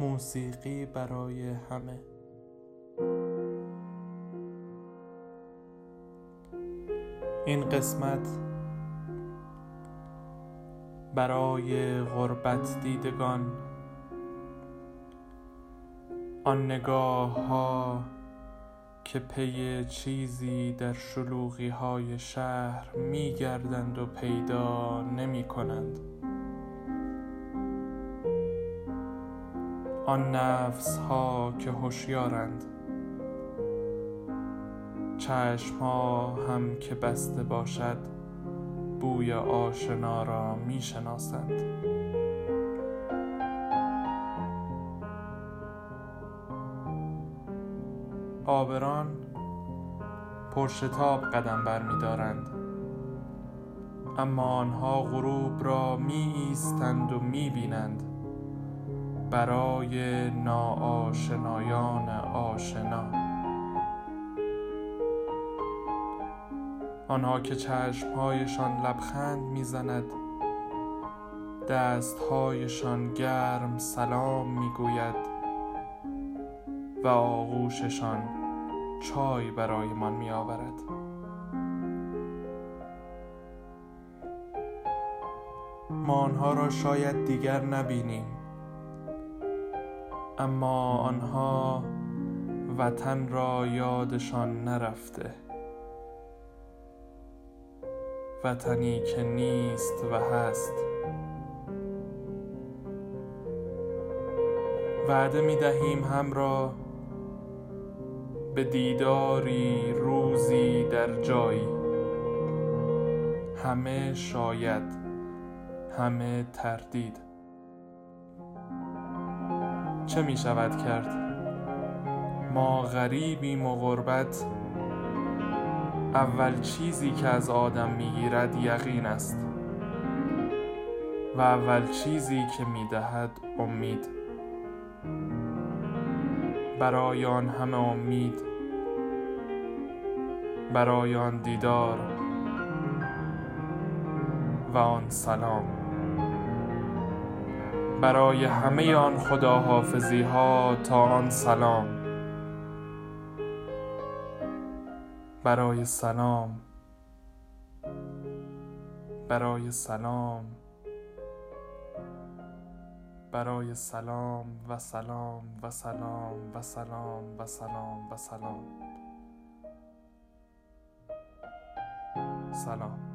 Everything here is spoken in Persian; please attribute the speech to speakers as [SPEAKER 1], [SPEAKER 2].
[SPEAKER 1] موسیقی برای همه. این قسمت برای غربت دیدگان آن نگاه ها که پی چیزی در شلوغی های شهر می گردند و پیدا نمی کنند آن نفس ها که هوشیارند. چشم ها هم که بسته باشد بوی آشنا را می شناسند آبران پرشتاب قدم برمیدارند اما آنها غروب را می ایستند و می بینند. برای ناآشنایان آشنا. آنها که چشمهایشان لبخند می‌زند دستهایشان گرم سلام می‌گوید و آغوششان چای برایمان میآورد. ما آنها را شاید دیگر نبینیم. اما آنها وطن را یادشان نرفته. وطنی که نیست و هست. وعده می دهیم هم را به دیداری روزی در جایی. همه شاید همه تردید. چه می شود کرد؟ ما غریبیم و غربت. اول چیزی که از آدم می‌گیرد یقین است. و اول چیزی که می‌دهد امید. برای آن همه امید. برای آن دیدار. و آن سلام. برای همه آن خداحافظی ها تا آن سلام. برای سلام. برای سلام. برای سلام و سلام و سلام و سلام و سلام و سلام. سلام.